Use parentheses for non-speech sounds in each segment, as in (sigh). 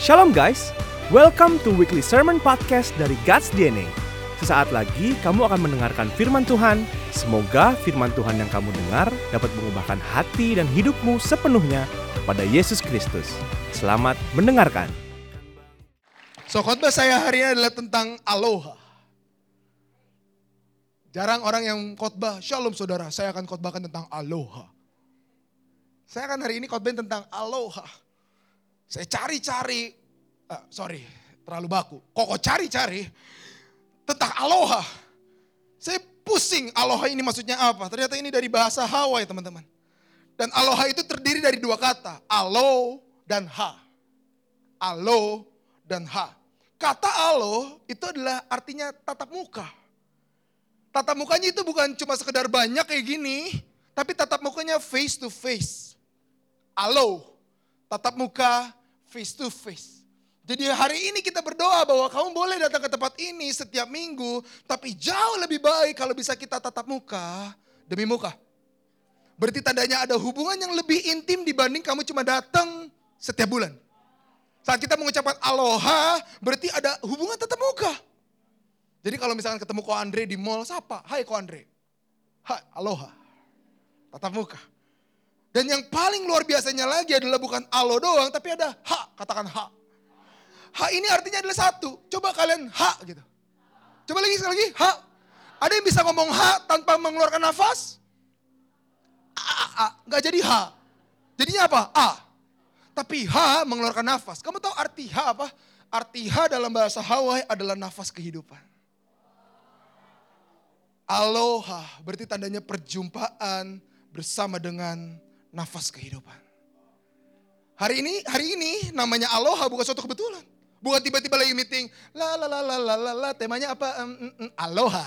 Shalom guys, welcome to weekly sermon podcast dari God's DNA. Sesaat lagi kamu akan mendengarkan firman Tuhan. Semoga firman Tuhan yang kamu dengar dapat mengubahkan hati dan hidupmu sepenuhnya kepada Yesus Kristus. Selamat mendengarkan. So khotbah saya hari ini adalah tentang aloha. Jarang orang yang khotbah, shalom saudara, saya akan khotbahkan tentang aloha. Saya akan hari ini khotbah tentang aloha. Saya cari-cari, ah, sorry, terlalu baku. Koko cari-cari tentang aloha. Saya pusing aloha ini maksudnya apa. Ternyata ini dari bahasa Hawaii teman-teman. Dan aloha itu terdiri dari dua kata, alo dan ha. Alo dan ha. Kata alo itu adalah artinya tatap muka. Tatap mukanya itu bukan cuma sekedar banyak kayak gini, tapi tatap mukanya face to face. Alo, tatap muka face to face. Jadi hari ini kita berdoa bahwa kamu boleh datang ke tempat ini setiap minggu, tapi jauh lebih baik kalau bisa kita tatap muka demi muka. Berarti tandanya ada hubungan yang lebih intim dibanding kamu cuma datang setiap bulan. Saat kita mengucapkan aloha, berarti ada hubungan tatap muka. Jadi kalau misalkan ketemu Ko Andre di mall, siapa? Hai Ko Andre. Hai, aloha. Tatap muka. Dan yang paling luar biasanya lagi adalah bukan alo doang, tapi ada ha, katakan ha. Ha ini artinya adalah satu. Coba kalian ha gitu. Coba lagi sekali lagi, ha. Ada yang bisa ngomong ha tanpa mengeluarkan nafas? A, a, a. Nggak jadi ha. Jadinya apa? A. Tapi ha mengeluarkan nafas. Kamu tahu arti ha apa? Arti ha dalam bahasa Hawaii adalah nafas kehidupan. Aloha berarti tandanya perjumpaan bersama dengan nafas kehidupan. Hari ini, hari ini namanya aloha bukan suatu kebetulan. Bukan tiba-tiba lagi meeting, la la la la la la, la temanya apa? Um, um, um, aloha.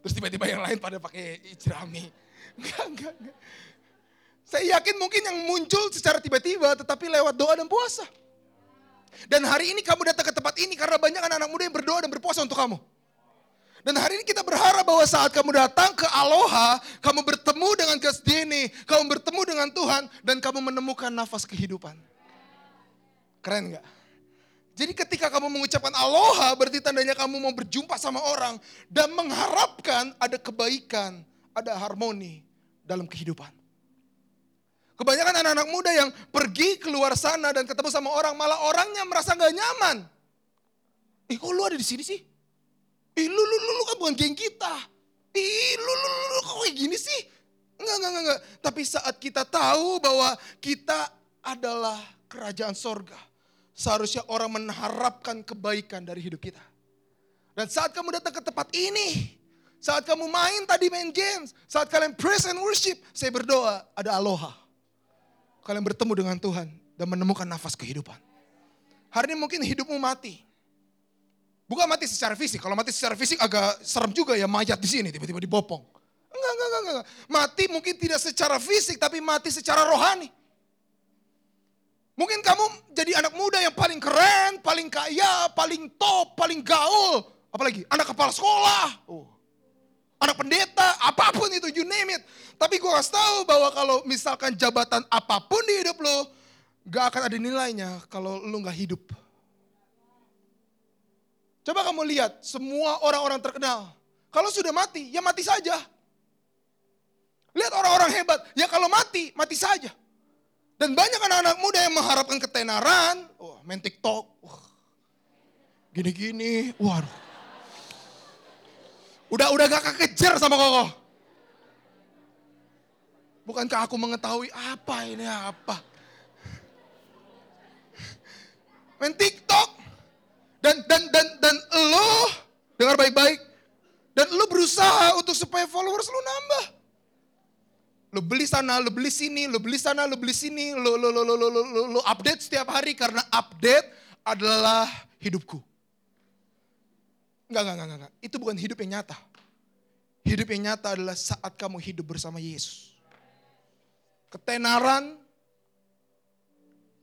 Terus tiba-tiba yang lain pada pakai ijrami. Enggak, enggak, enggak. Saya yakin mungkin yang muncul secara tiba-tiba tetapi lewat doa dan puasa. Dan hari ini kamu datang ke tempat ini karena banyak anak-anak muda yang berdoa dan berpuasa untuk kamu. Dan hari ini kita berharap bahwa saat kamu datang ke Aloha, kamu bertemu dengan Kasdini, kamu bertemu dengan Tuhan, dan kamu menemukan nafas kehidupan. Keren gak? Jadi ketika kamu mengucapkan Aloha, berarti tandanya kamu mau berjumpa sama orang, dan mengharapkan ada kebaikan, ada harmoni dalam kehidupan. Kebanyakan anak-anak muda yang pergi keluar sana dan ketemu sama orang, malah orangnya merasa gak nyaman. Eh kok lu ada di sini sih? Ih lu, lu, lu, lu kan bukan geng kita. Ih lu, lu, lu, lu kok kayak gini sih? Enggak, enggak, enggak. Tapi saat kita tahu bahwa kita adalah kerajaan sorga. Seharusnya orang mengharapkan kebaikan dari hidup kita. Dan saat kamu datang ke tempat ini, saat kamu main tadi main games, saat kalian praise and worship, saya berdoa ada aloha. Kalian bertemu dengan Tuhan dan menemukan nafas kehidupan. Hari ini mungkin hidupmu mati. Bukan mati secara fisik. Kalau mati secara fisik agak serem juga ya mayat di sini tiba-tiba dibopong. Enggak, enggak, enggak, enggak. Mati mungkin tidak secara fisik tapi mati secara rohani. Mungkin kamu jadi anak muda yang paling keren, paling kaya, paling top, paling gaul. Apalagi anak kepala sekolah. Oh. Anak pendeta, apa pun itu, you name it. Tapi gue kasih tahu bahwa kalau misalkan jabatan apa pun di hidup lo, gak akan ada nilainya kalau lo gak hidup. Coba kamu lihat semua orang-orang terkenal. Kalau sudah mati, ya mati saja. Lihat orang-orang hebat, ya kalau mati, mati saja. Dan banyak anak-anak muda yang mengharapkan ketenaran, oh, main TikTok, wah, gini-gini, waduh. Udah udah gak kekejar sama koko. Bukankah aku mengetahui apa ini apa? Main TikTok, dan dan dan dan lo dengar baik-baik dan lo berusaha untuk supaya followers lo nambah. Lo beli sana, lo beli sini, lo beli sana, lo beli sini, lo lo lo lo lo lo, lo, update setiap hari karena update adalah hidupku. Enggak, enggak, enggak, enggak. Itu bukan hidup yang nyata. Hidup yang nyata adalah saat kamu hidup bersama Yesus. Ketenaran,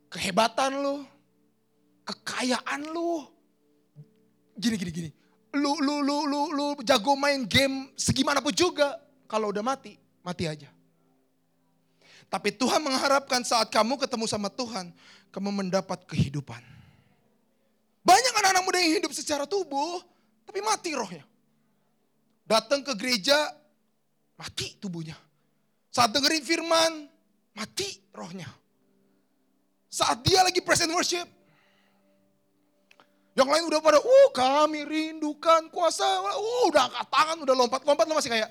kehebatan lo, kekayaan lo, gini gini gini. Lu lu lu lu lu jago main game segimana pun juga kalau udah mati, mati aja. Tapi Tuhan mengharapkan saat kamu ketemu sama Tuhan, kamu mendapat kehidupan. Banyak anak-anak muda yang hidup secara tubuh, tapi mati rohnya. Datang ke gereja, mati tubuhnya. Saat dengerin firman, mati rohnya. Saat dia lagi present worship, yang lain udah pada, uh kami rindukan kuasa, uh udah angkat tangan, udah lompat-lompat, lo masih kayak,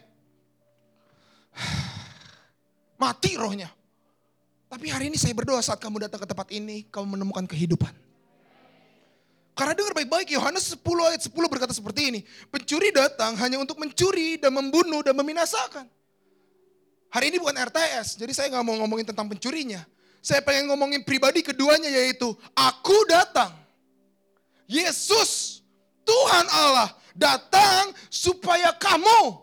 (sighs) mati rohnya. Tapi hari ini saya berdoa saat kamu datang ke tempat ini, kamu menemukan kehidupan. Karena dengar baik-baik Yohanes 10 ayat 10 berkata seperti ini. Pencuri datang hanya untuk mencuri dan membunuh dan membinasakan. Hari ini bukan RTS, jadi saya nggak mau ngomongin tentang pencurinya. Saya pengen ngomongin pribadi keduanya yaitu aku datang. Yesus, Tuhan Allah datang supaya kamu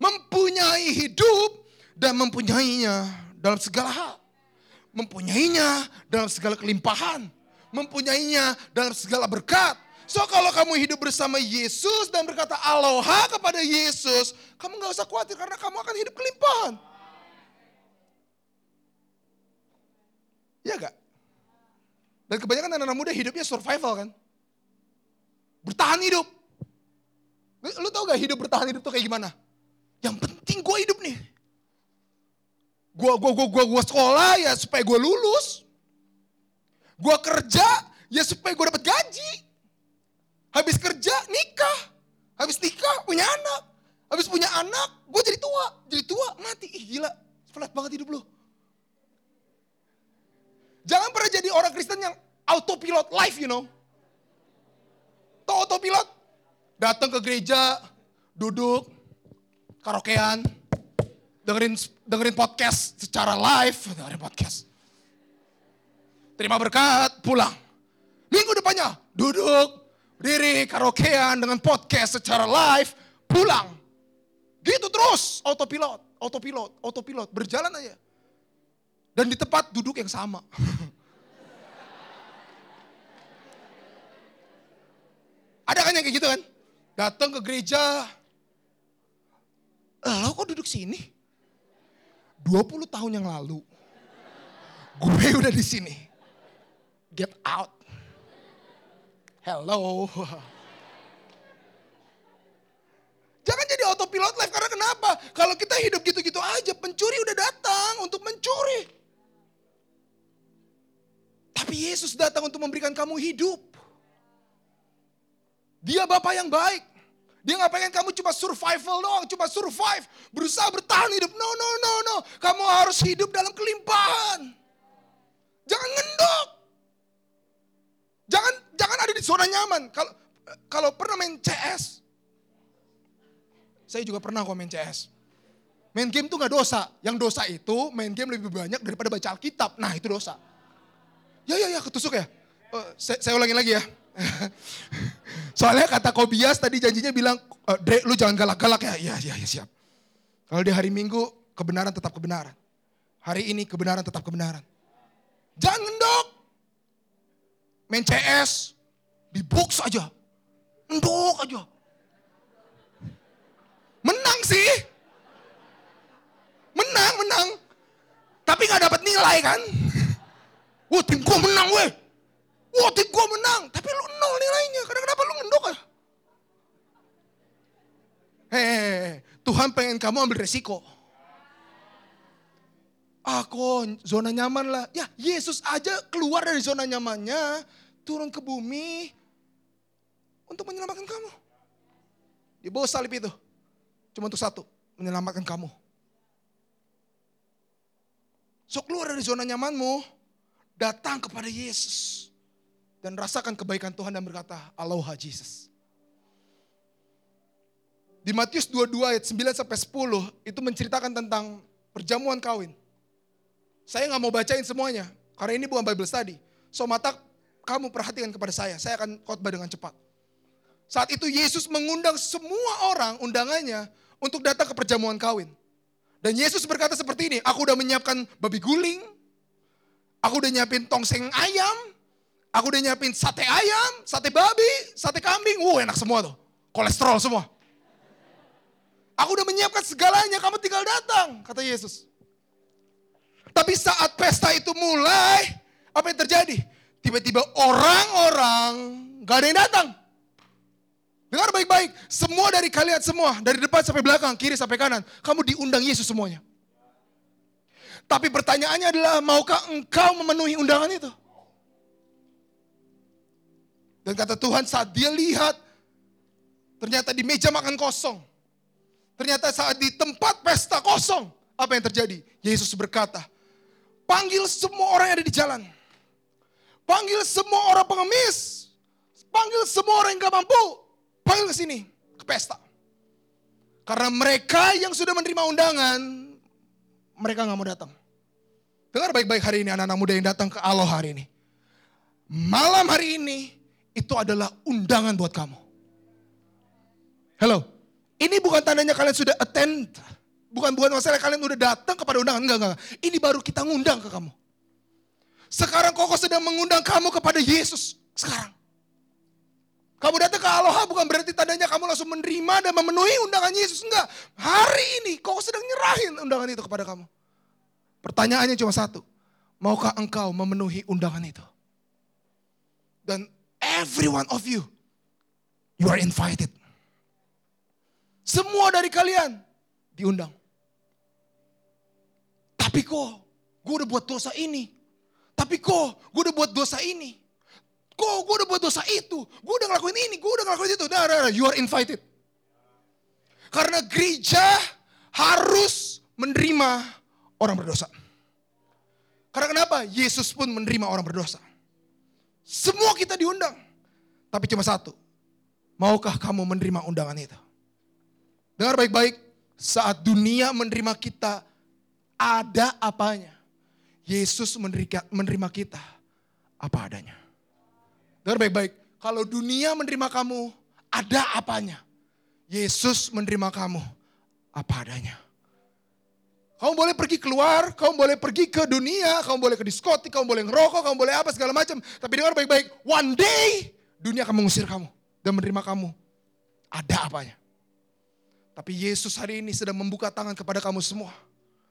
mempunyai hidup dan mempunyainya dalam segala hal. Mempunyainya dalam segala kelimpahan. Mempunyainya dalam segala berkat. So kalau kamu hidup bersama Yesus dan berkata aloha kepada Yesus, kamu gak usah khawatir karena kamu akan hidup kelimpahan. Ya gak? Dan kebanyakan anak-anak muda hidupnya survival kan. Bertahan hidup. Lu tau gak hidup bertahan hidup tuh kayak gimana? Yang penting gue hidup nih. Gue gua, gua, gua, gua sekolah ya supaya gue lulus. Gue kerja ya supaya gue dapat gaji. Habis kerja nikah. Habis nikah punya anak. Habis punya anak gue jadi tua. Jadi tua mati. Ih gila flat banget hidup lu. Jangan pernah jadi orang Kristen yang autopilot life you know. Tau autopilot? Datang ke gereja, duduk, karaokean, dengerin dengerin podcast secara live, dengerin podcast. Terima berkat, pulang. Minggu depannya duduk, diri karaokean dengan podcast secara live, pulang. Gitu terus, autopilot, autopilot, autopilot, berjalan aja. Dan di tempat duduk yang sama. Ada kan yang kayak gitu kan? Datang ke gereja, lo kok duduk sini? 20 tahun yang lalu, gue (laughs) udah di sini. Get out. Hello. (laughs) Jangan jadi autopilot life karena kenapa? Kalau kita hidup gitu-gitu aja, pencuri udah datang untuk mencuri. Tapi Yesus datang untuk memberikan kamu hidup. Dia Bapak yang baik. Dia nggak pengen kamu cuma survival doang, cuma survive, berusaha bertahan hidup. No, no, no, no. Kamu harus hidup dalam kelimpahan. Jangan ngendok. Jangan jangan ada di zona nyaman. Kalau kalau pernah main CS, saya juga pernah kok main CS. Main game tuh nggak dosa. Yang dosa itu main game lebih banyak daripada baca Alkitab. Nah itu dosa. Ya ya ya ketusuk ya. Uh, saya, saya ulangin lagi ya. (laughs) Soalnya kata Kobias tadi janjinya bilang, e, Dre lu jangan galak-galak ya. Iya, iya, ya, siap. Kalau di hari Minggu, kebenaran tetap kebenaran. Hari ini kebenaran tetap kebenaran. Jangan ngendok. Main CS, di box aja. Endok aja. Menang sih. Menang, menang. Tapi gak dapat nilai kan. (laughs) Wah tim gue menang weh. Wah tim gue menang. Tapi lu nol nilainya. Karena kenapa lu ngendok ya? Hei, Tuhan pengen kamu ambil resiko. Aku zona nyaman lah. Ya Yesus aja keluar dari zona nyamannya. Turun ke bumi. Untuk menyelamatkan kamu. Di bawah salib itu. Cuma untuk satu. Menyelamatkan kamu. So keluar dari zona nyamanmu. Datang kepada Yesus. Dan rasakan kebaikan Tuhan dan berkata, Aloha Jesus. Di Matius 22 ayat 9 sampai 10 itu menceritakan tentang perjamuan kawin. Saya nggak mau bacain semuanya karena ini bukan Bible study. So mata kamu perhatikan kepada saya, saya akan khotbah dengan cepat. Saat itu Yesus mengundang semua orang undangannya untuk datang ke perjamuan kawin. Dan Yesus berkata seperti ini, aku udah menyiapkan babi guling, aku udah nyiapin tongseng ayam, aku udah nyiapin sate ayam, sate babi, sate kambing, wow enak semua tuh, kolesterol semua. Aku udah menyiapkan segalanya, kamu tinggal datang, kata Yesus. Tapi saat pesta itu mulai, apa yang terjadi? Tiba-tiba orang-orang gak ada yang datang. Dengar baik-baik, semua dari kalian semua, dari depan sampai belakang, kiri sampai kanan, kamu diundang Yesus semuanya. Tapi pertanyaannya adalah, maukah engkau memenuhi undangan itu? Dan kata Tuhan saat dia lihat, ternyata di meja makan kosong. Ternyata saat di tempat pesta kosong, apa yang terjadi? Yesus berkata, panggil semua orang yang ada di jalan. Panggil semua orang pengemis. Panggil semua orang yang gak mampu. Panggil ke sini, ke pesta. Karena mereka yang sudah menerima undangan, mereka gak mau datang. Dengar baik-baik hari ini anak-anak muda yang datang ke Allah hari ini. Malam hari ini, itu adalah undangan buat kamu. Hello, ini bukan tandanya kalian sudah attend. Bukan bukan masalah kalian udah datang kepada undangan. Enggak, enggak. Ini baru kita ngundang ke kamu. Sekarang Koko sedang mengundang kamu kepada Yesus. Sekarang. Kamu datang ke Aloha bukan berarti tandanya kamu langsung menerima dan memenuhi undangan Yesus. Enggak. Hari ini Koko sedang nyerahin undangan itu kepada kamu. Pertanyaannya cuma satu. Maukah engkau memenuhi undangan itu? Dan every one of you, you are invited. Semua dari kalian diundang. Tapi kok gue udah buat dosa ini. Tapi kok gue udah buat dosa ini. Kok gue udah buat dosa itu. Gue udah ngelakuin ini, gue udah ngelakuin itu. Nah, nah, nah, you are invited. Karena gereja harus menerima orang berdosa. Karena kenapa? Yesus pun menerima orang berdosa. Semua kita diundang. Tapi cuma satu. Maukah kamu menerima undangan itu? Dengar baik-baik. Saat dunia menerima kita, ada apanya. Yesus menerima kita apa adanya. Dengar baik-baik. Kalau dunia menerima kamu, ada apanya. Yesus menerima kamu apa adanya. Kamu boleh pergi keluar, kamu boleh pergi ke dunia, kamu boleh ke diskotik, kamu boleh ngerokok, kamu boleh apa segala macam. Tapi dengar baik-baik, one day dunia akan mengusir kamu dan menerima kamu. Ada apanya. Tapi Yesus hari ini sedang membuka tangan kepada kamu semua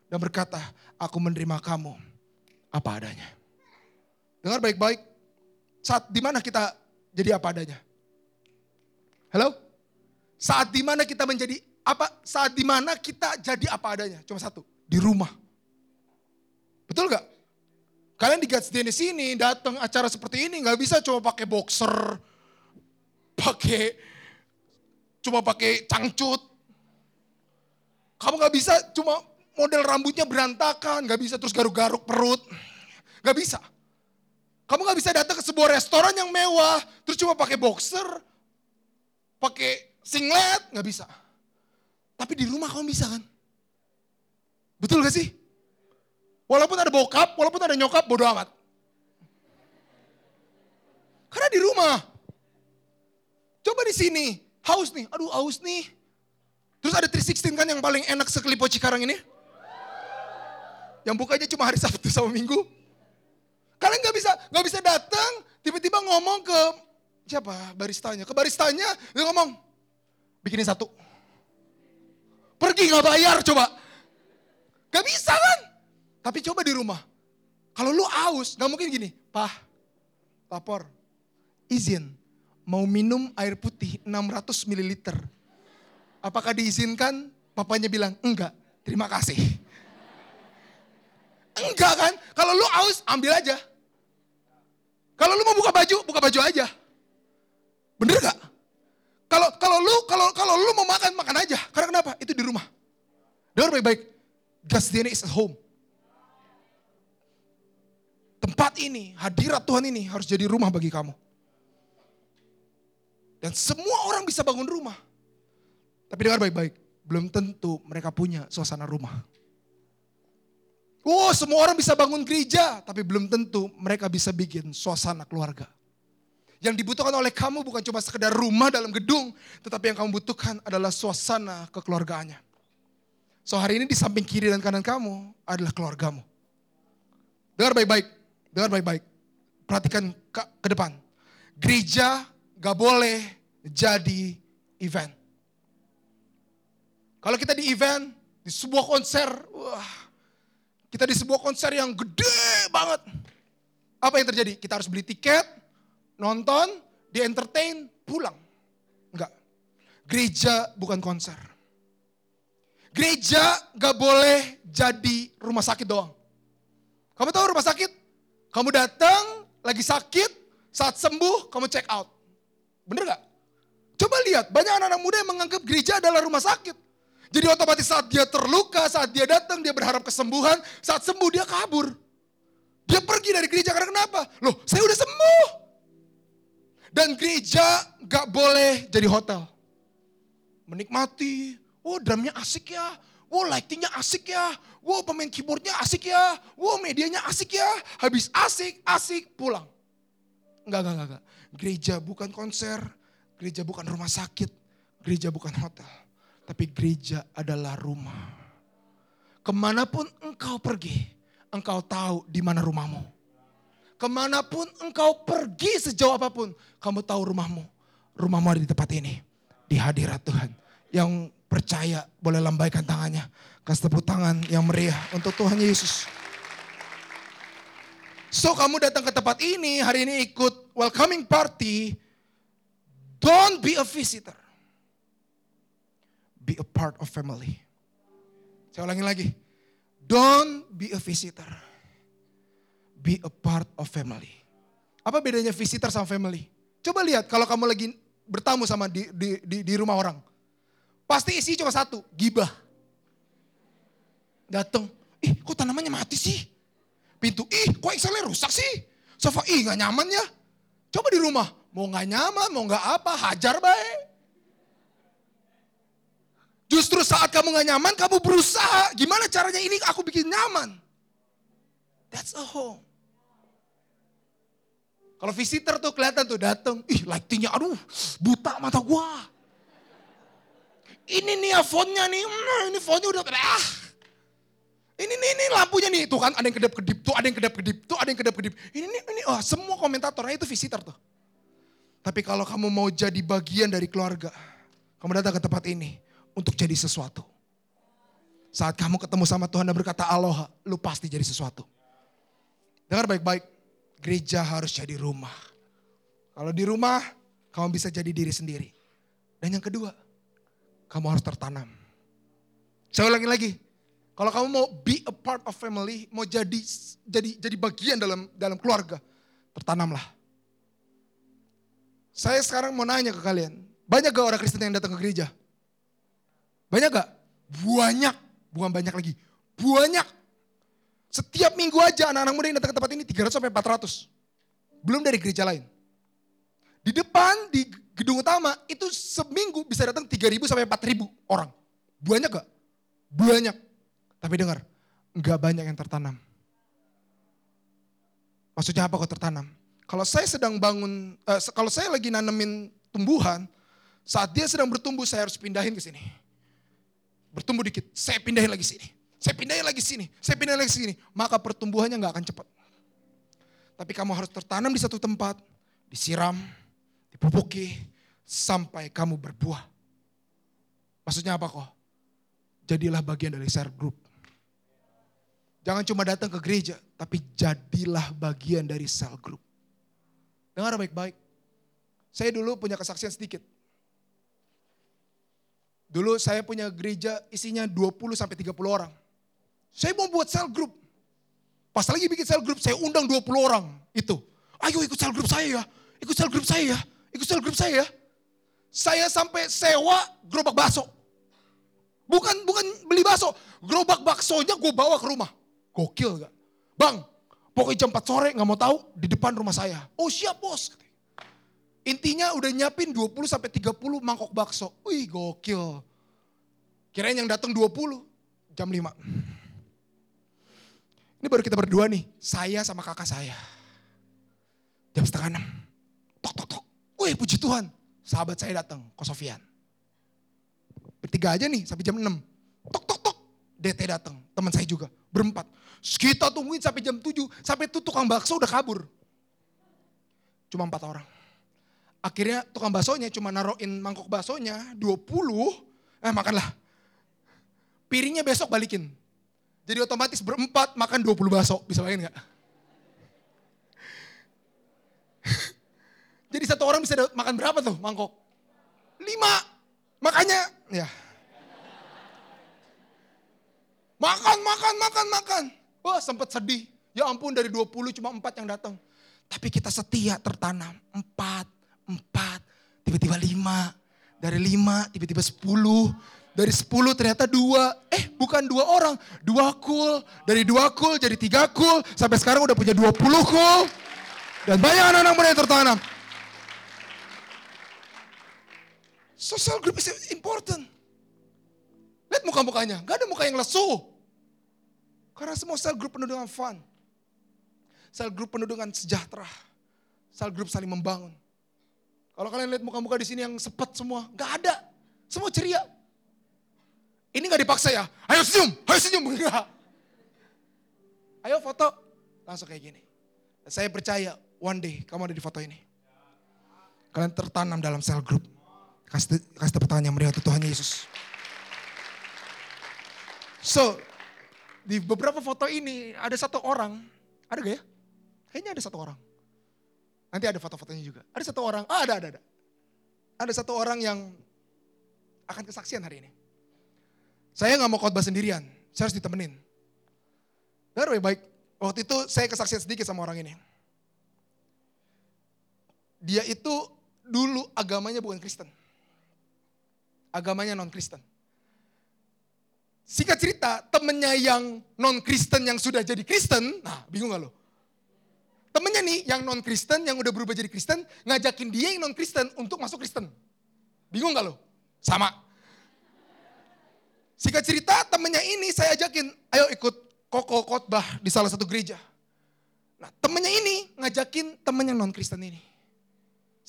dan berkata, aku menerima kamu apa adanya. Dengar baik-baik, saat di mana kita jadi apa adanya? Halo? Saat di mana kita menjadi apa? Saat di mana kita jadi apa adanya? Cuma satu, di rumah. Betul gak? Kalian di God's Day di sini datang acara seperti ini nggak bisa cuma pakai boxer, pakai cuma pakai cangcut. Kamu nggak bisa cuma model rambutnya berantakan, nggak bisa terus garuk-garuk perut, nggak bisa. Kamu nggak bisa datang ke sebuah restoran yang mewah, terus cuma pakai boxer, pakai singlet, nggak bisa. Tapi di rumah kamu bisa kan? Betul gak sih? Walaupun ada bokap, walaupun ada nyokap, bodo amat. Karena di rumah. Coba di sini, haus nih, aduh haus nih. Terus ada 316 kan yang paling enak sekelipo Cikarang ini. Yang bukanya cuma hari Sabtu sama Minggu. Kalian gak bisa nggak bisa datang, tiba-tiba ngomong ke siapa baristanya, ke baristanya dia ngomong, bikinin satu. Pergi nggak bayar coba. Gak bisa kan? Tapi coba di rumah. Kalau lu aus, gak mungkin gini. Pah, lapor. Izin, mau minum air putih 600 ml. Apakah diizinkan? Papanya bilang, enggak, terima kasih. Enggak kan? Kalau lu aus, ambil aja. Kalau lu mau buka baju, buka baju aja. Bener gak? Kalau kalau lu kalau kalau lu mau makan makan aja. Karena kenapa? Itu di rumah. Dengar baik-baik. God's DNA is at home. Tempat ini, hadirat Tuhan ini harus jadi rumah bagi kamu. Dan semua orang bisa bangun rumah. Tapi dengar baik-baik, belum tentu mereka punya suasana rumah. Oh, semua orang bisa bangun gereja, tapi belum tentu mereka bisa bikin suasana keluarga. Yang dibutuhkan oleh kamu bukan cuma sekedar rumah dalam gedung, tetapi yang kamu butuhkan adalah suasana kekeluargaannya. So hari ini di samping kiri dan kanan kamu adalah keluargamu. Dengar baik-baik, dengar baik-baik. Perhatikan ke, ke depan. Gereja gak boleh jadi event. Kalau kita di event, di sebuah konser, wah, kita di sebuah konser yang gede banget. Apa yang terjadi? Kita harus beli tiket, nonton, di entertain, pulang. Enggak. Gereja bukan konser. Gereja gak boleh jadi rumah sakit doang. Kamu tahu rumah sakit? Kamu datang, lagi sakit, saat sembuh, kamu check out. Bener gak? Coba lihat, banyak anak-anak muda yang menganggap gereja adalah rumah sakit. Jadi otomatis saat dia terluka, saat dia datang, dia berharap kesembuhan, saat sembuh dia kabur. Dia pergi dari gereja karena kenapa? Loh, saya udah sembuh. Dan gereja gak boleh jadi hotel. Menikmati, oh drumnya asik ya, wow lightingnya asik ya, wow pemain keyboardnya asik ya, wow medianya asik ya, habis asik, asik, pulang. Enggak, enggak, enggak. Gereja bukan konser, gereja bukan rumah sakit, gereja bukan hotel. Tapi gereja adalah rumah. Ke mana pun engkau pergi, engkau tahu di mana rumahmu. Ke mana pun engkau pergi sejauh apa pun, kamu tahu rumahmu. Rumahmu ada di tempat ini, di hadirat Tuhan. Yang percaya boleh lambaikan tangannya. Kasih tepuk tangan yang meriah untuk Tuhan Yesus. So kamu datang ke tempat ini, hari ini ikut welcoming party. Don't be a visitor. Be a part of family. Saya ulangi lagi. Don't be a visitor. Be a part of family. Apa bedanya visitor sama family? Coba lihat kalau kamu lagi bertamu sama di, di, di, di rumah orang. Pasti isi cuma satu, gibah. Datang, ih kok tanamannya mati sih? Pintu, ih kok Excelnya rusak sih? Sofa, ih gak nyaman ya? Coba di rumah, mau gak nyaman, mau gak apa, hajar baik. Justru saat kamu gak nyaman, kamu berusaha. Gimana caranya ini aku bikin nyaman? That's a home. Kalau visitor tuh kelihatan tuh datang, ih lightingnya aduh buta mata gua. Ini nih ya fontnya nih, hmm, ini fontnya udah ah. Ini nih, ini lampunya nih, tuh kan ada yang kedap-kedip, tuh ada yang kedap-kedip, tuh ada yang kedap-kedip. Ini nih, ini, oh, semua komentatornya itu visitor tuh. Tapi kalau kamu mau jadi bagian dari keluarga, kamu datang ke tempat ini untuk jadi sesuatu. Saat kamu ketemu sama Tuhan dan berkata aloha, lu pasti jadi sesuatu. Dengar baik-baik, gereja harus jadi rumah. Kalau di rumah, kamu bisa jadi diri sendiri. Dan yang kedua, kamu harus tertanam. Saya ulangi lagi, kalau kamu mau be a part of family, mau jadi jadi jadi bagian dalam dalam keluarga, tertanamlah. Saya sekarang mau nanya ke kalian, banyak gak orang Kristen yang datang ke gereja? Banyak gak? Banyak, bukan banyak lagi. Banyak. Setiap minggu aja anak-anak muda yang datang ke tempat ini 300 sampai 400. Belum dari gereja lain. Di depan, di gedung utama, itu seminggu bisa datang 3.000 sampai 4.000 orang. Banyak gak? Banyak. Tapi dengar, nggak banyak yang tertanam. Maksudnya apa kok tertanam? Kalau saya sedang bangun, uh, kalau saya lagi nanemin tumbuhan, saat dia sedang bertumbuh saya harus pindahin ke sini. Bertumbuh dikit, saya pindahin lagi sini. Saya pindahin lagi sini, saya pindahin lagi sini. Maka pertumbuhannya nggak akan cepat. Tapi kamu harus tertanam di satu tempat, disiram, dipupuki, sampai kamu berbuah. Maksudnya apa kok? Jadilah bagian dari share group. Jangan cuma datang ke gereja, tapi jadilah bagian dari sel group. Dengar baik-baik. Saya dulu punya kesaksian sedikit. Dulu saya punya gereja isinya 20 sampai 30 orang. Saya mau buat sel group. Pas lagi bikin sel group, saya undang 20 orang itu. Ayo ikut sel group saya ya, ikut sel group saya ya, ikut sel group saya ya. Saya sampai sewa gerobak bakso. Bukan bukan beli bakso, gerobak baksonya gue bawa ke rumah. Gokil gak? Bang, pokoknya jam 4 sore gak mau tahu di depan rumah saya. Oh siap bos. Intinya udah nyiapin 20 sampai 30 mangkok bakso. Wih gokil. Kirain yang datang 20 jam 5. Ini baru kita berdua nih, saya sama kakak saya. Jam setengah enam. Tok tok tok. Wih puji Tuhan. Sahabat saya datang, Ko Sofian. Bertiga aja nih sampai jam 6. Tok tok tok. DT datang, teman saya juga. Berempat. Kita tungguin sampai jam 7. Sampai itu tukang bakso udah kabur. Cuma empat orang. Akhirnya tukang baksonya cuma naruhin mangkok baksonya 20. Eh makanlah. Piringnya besok balikin. Jadi otomatis berempat makan 20 baso. Bisa bayangin nggak? (laughs) Jadi satu orang bisa makan berapa tuh mangkok? Lima. Makanya, ya. Makan, makan, makan, makan. Wah sempat sedih. Ya ampun dari 20 cuma empat yang datang. Tapi kita setia tertanam. Empat, empat, tiba-tiba lima. Dari lima, tiba-tiba sepuluh. Dari sepuluh ternyata dua. Eh bukan dua orang, dua cool. Dari dua cool jadi tiga cool. Sampai sekarang udah punya dua puluh cool. Dan banyak anak-anak muda yang tertanam. Social group is important. Lihat muka-mukanya, gak ada muka yang lesu. Karena semua sel grup penuh dengan fun. Sel grup penuh dengan sejahtera. Sel grup saling membangun. Kalau kalian lihat muka-muka di sini yang sepet semua, gak ada. Semua ceria. Ini gak dipaksa ya, ayo senyum, ayo senyum. Enggak. (laughs) Ayo foto, langsung kayak gini. Saya percaya one day kamu ada di foto ini. Kalian tertanam dalam sel grup. Kasih, kasih tepuk tangan yang meriah untuk Tuhan Yesus. So, di beberapa foto ini ada satu orang, ada gak ya? Kayaknya ada satu orang. Nanti ada foto-fotonya juga. Ada satu orang, ah ada, ada, ada. Ada satu orang yang akan kesaksian hari ini. Saya nggak mau khotbah sendirian, saya harus ditemenin. Baru baik, waktu itu saya kesaksian sedikit sama orang ini. Dia itu dulu agamanya bukan Kristen agamanya non-Kristen. Singkat cerita, temennya yang non-Kristen yang sudah jadi Kristen, nah bingung gak lo? Temennya nih yang non-Kristen, yang udah berubah jadi Kristen, ngajakin dia yang non-Kristen untuk masuk Kristen. Bingung gak lo? Sama. Singkat cerita, temennya ini saya ajakin, ayo ikut koko khotbah di salah satu gereja. Nah temennya ini ngajakin temen yang non-Kristen ini.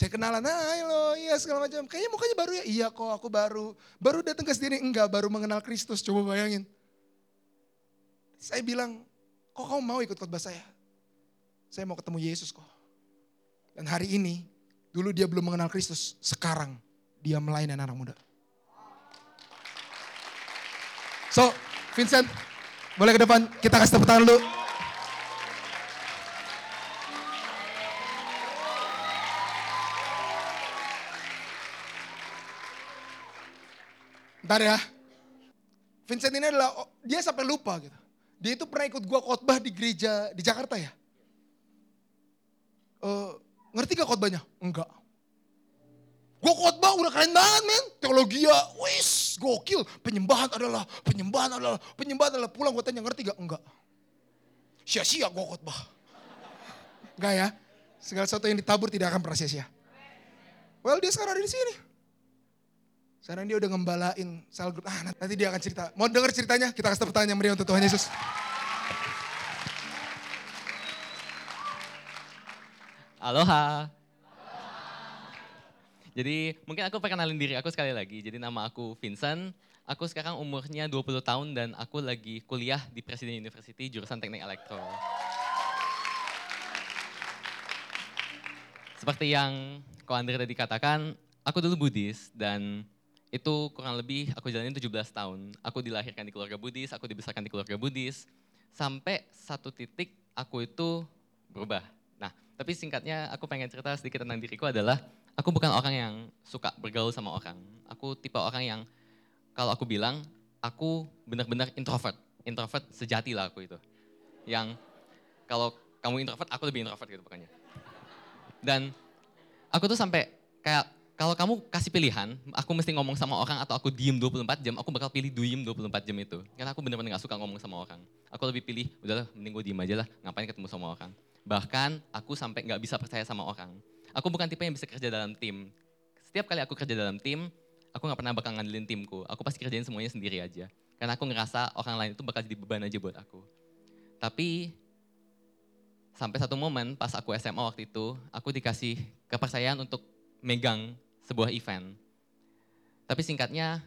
Saya kenalan, nah, halo, iya segala macam. Kayaknya mukanya baru ya, iya kok aku baru. Baru datang ke sini, enggak, baru mengenal Kristus, coba bayangin. Saya bilang, kok kamu mau ikut khotbah saya? Saya mau ketemu Yesus kok. Dan hari ini, dulu dia belum mengenal Kristus, sekarang dia melayani anak, -anak muda. So, Vincent, boleh ke depan, kita kasih tepuk tangan dulu. Ntar ya. Vincent ini adalah, dia sampai lupa gitu. Dia itu pernah ikut gua khotbah di gereja di Jakarta ya. Uh, ngerti gak khotbahnya? Enggak. Gua khotbah udah keren banget men. Teologi ya, wis gokil. Penyembahan adalah, penyembahan adalah, penyembahan adalah. Pulang gua tanya ngerti gak? Enggak. Sia-sia gua khotbah. Enggak ya. Segala sesuatu yang ditabur tidak akan pernah sia-sia. Well dia sekarang ada di sini. Sekarang dia udah ngembalain sel grup. Ah, nanti dia akan cerita. Mau denger ceritanya? Kita kasih pertanyaan meriah untuk Tuhan Yesus. Aloha. Jadi mungkin aku perkenalin diri aku sekali lagi. Jadi nama aku Vincent. Aku sekarang umurnya 20 tahun dan aku lagi kuliah di Presiden University jurusan Teknik Elektro. Seperti yang Ko Andre tadi katakan, aku dulu Buddhis dan itu kurang lebih aku jalanin 17 tahun. Aku dilahirkan di keluarga Buddhis, aku dibesarkan di keluarga Buddhis. Sampai satu titik aku itu berubah. Nah, tapi singkatnya aku pengen cerita sedikit tentang diriku adalah aku bukan orang yang suka bergaul sama orang. Aku tipe orang yang kalau aku bilang aku benar-benar introvert. Introvert sejati lah aku itu. Yang kalau kamu introvert, aku lebih introvert gitu pokoknya. Dan aku tuh sampai kayak kalau kamu kasih pilihan, aku mesti ngomong sama orang atau aku diem 24 jam, aku bakal pilih diem 24 jam itu. Karena aku bener-bener gak suka ngomong sama orang. Aku lebih pilih, udahlah mending gue diem aja lah, ngapain ketemu sama orang. Bahkan aku sampai gak bisa percaya sama orang. Aku bukan tipe yang bisa kerja dalam tim. Setiap kali aku kerja dalam tim, aku gak pernah bakal ngandelin timku. Aku pasti kerjain semuanya sendiri aja. Karena aku ngerasa orang lain itu bakal jadi beban aja buat aku. Tapi sampai satu momen pas aku SMA waktu itu, aku dikasih kepercayaan untuk megang sebuah event. Tapi singkatnya,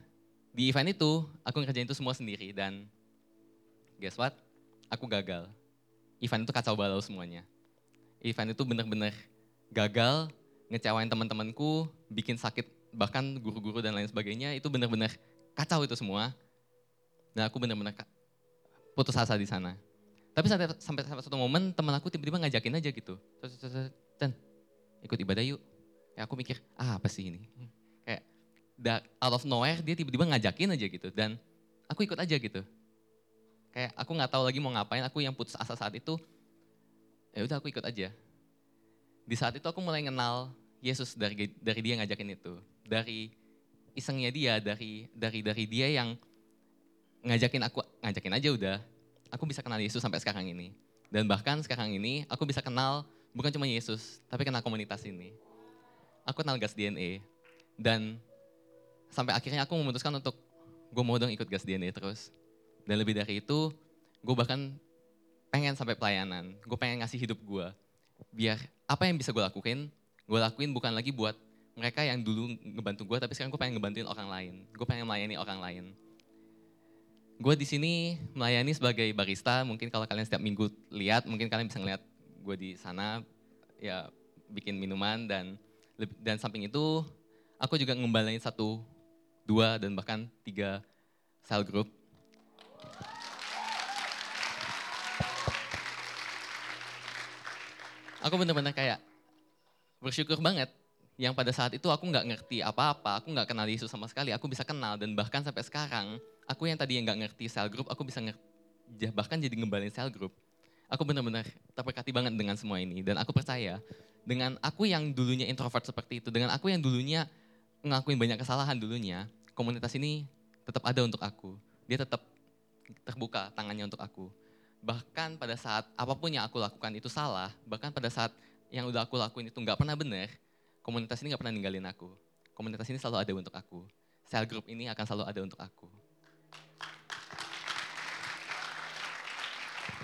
di event itu aku ngerjain itu semua sendiri dan guess what? Aku gagal. Event itu kacau balau semuanya. Event itu bener-bener gagal, ngecewain teman-temanku, bikin sakit bahkan guru-guru dan lain sebagainya itu bener-bener kacau itu semua. Dan aku bener-bener putus asa di sana. Tapi sampai, sampai, satu momen teman aku tiba-tiba ngajakin aja gitu. Dan ikut ibadah yuk. Ya aku mikir, ah apa sih ini? Kayak out of nowhere dia tiba-tiba ngajakin aja gitu. Dan aku ikut aja gitu. Kayak aku nggak tahu lagi mau ngapain, aku yang putus asa saat itu, ya udah aku ikut aja. Di saat itu aku mulai kenal Yesus dari dari dia ngajakin itu. Dari isengnya dia, dari dari dari dia yang ngajakin aku, ngajakin aja udah, aku bisa kenal Yesus sampai sekarang ini. Dan bahkan sekarang ini aku bisa kenal bukan cuma Yesus, tapi kenal komunitas ini. Aku kenal Gas DNA. Dan sampai akhirnya aku memutuskan untuk gue mau dong ikut Gas DNA terus. Dan lebih dari itu, gue bahkan pengen sampai pelayanan. Gue pengen ngasih hidup gue. Biar apa yang bisa gue lakuin, gue lakuin bukan lagi buat mereka yang dulu ngebantu gue, tapi sekarang gue pengen ngebantuin orang lain. Gue pengen melayani orang lain gue di sini melayani sebagai barista. Mungkin kalau kalian setiap minggu lihat, mungkin kalian bisa ngeliat gue di sana ya bikin minuman dan dan samping itu aku juga ngembalain satu, dua dan bahkan tiga sel group. Aku benar-benar kayak bersyukur banget yang pada saat itu aku nggak ngerti apa-apa, aku nggak kenal Yesus sama sekali, aku bisa kenal dan bahkan sampai sekarang aku yang tadi yang nggak ngerti sel group, aku bisa ngerti, bahkan jadi ngembalin sel group. Aku benar-benar terberkati banget dengan semua ini dan aku percaya dengan aku yang dulunya introvert seperti itu, dengan aku yang dulunya ngelakuin banyak kesalahan dulunya, komunitas ini tetap ada untuk aku. Dia tetap terbuka tangannya untuk aku. Bahkan pada saat apa pun yang aku lakukan itu salah, bahkan pada saat yang udah aku lakuin itu nggak pernah benar, komunitas ini gak pernah ninggalin aku. Komunitas ini selalu ada untuk aku. Sel group ini akan selalu ada untuk aku.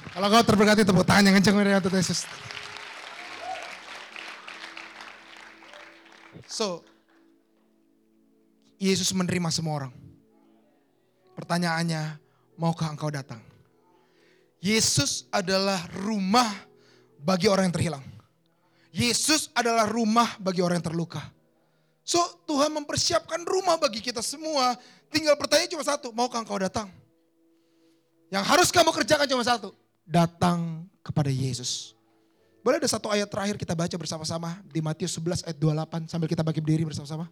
Kalau kau terberkati tepuk tangan yang kencang dari Tuhan Yesus. So, Yesus menerima semua orang. Pertanyaannya, maukah engkau datang? Yesus adalah rumah bagi orang yang terhilang. Yesus adalah rumah bagi orang yang terluka. So Tuhan mempersiapkan rumah bagi kita semua. Tinggal pertanyaan cuma satu, maukah engkau datang? Yang harus kamu kerjakan cuma satu, datang kepada Yesus. Boleh ada satu ayat terakhir kita baca bersama-sama di Matius 11 ayat 28 sambil kita bagi berdiri bersama-sama.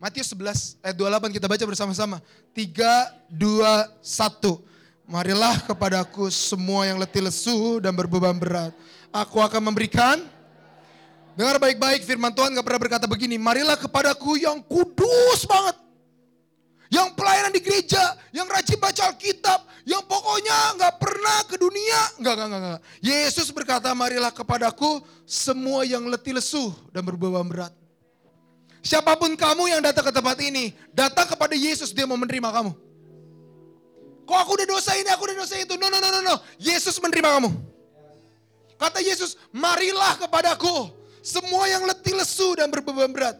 Matius 11 ayat 28 kita baca bersama-sama. 3, 2, 1. Marilah kepadaku semua yang letih lesu dan berbeban berat. Aku akan memberikan. Dengar baik-baik firman Tuhan gak pernah berkata begini. Marilah kepadaku yang kudus banget. Yang pelayanan di gereja, yang rajin baca Alkitab, yang pokoknya gak pernah ke dunia. Enggak, enggak, enggak, enggak. Yesus berkata, marilah kepadaku semua yang letih lesu dan berbeban berat Siapa pun kamu yang datang ke tempat ini, datang kepada Yesus, dia mau menerima kamu. Kok aku udah dosa ini, aku udah dosa itu. No, no, no, no, no. Yesus menerima kamu. Kata Yesus, marilah kepadaku. Semua yang letih lesu dan berbeban berat.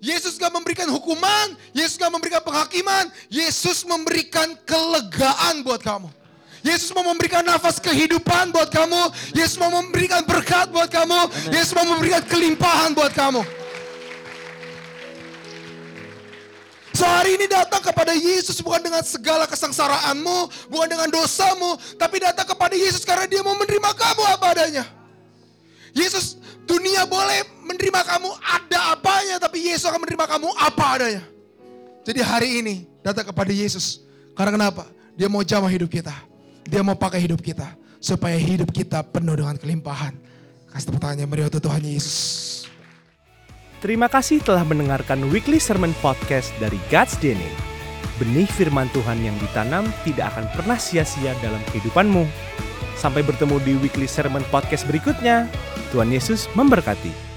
Yesus gak memberikan hukuman, Yesus gak memberikan penghakiman, Yesus memberikan kelegaan buat kamu. Yesus mau memberikan nafas kehidupan buat kamu, Yesus mau memberikan berkat buat kamu, Yesus mau memberikan kelimpahan buat kamu. So hari ini datang kepada Yesus bukan dengan segala kesengsaraanmu, bukan dengan dosamu, tapi datang kepada Yesus karena dia mau menerima kamu apa adanya. Yesus, dunia boleh menerima kamu ada apanya, tapi Yesus akan menerima kamu apa adanya. Jadi hari ini datang kepada Yesus. Karena kenapa? Dia mau jamah hidup kita. Dia mau pakai hidup kita. Supaya hidup kita penuh dengan kelimpahan. Kasih tepuk tangannya, mari Tuhan Yesus. Terima kasih telah mendengarkan Weekly Sermon Podcast dari God's DNA. Benih firman Tuhan yang ditanam tidak akan pernah sia-sia dalam kehidupanmu. Sampai bertemu di Weekly Sermon Podcast berikutnya. Tuhan Yesus memberkati.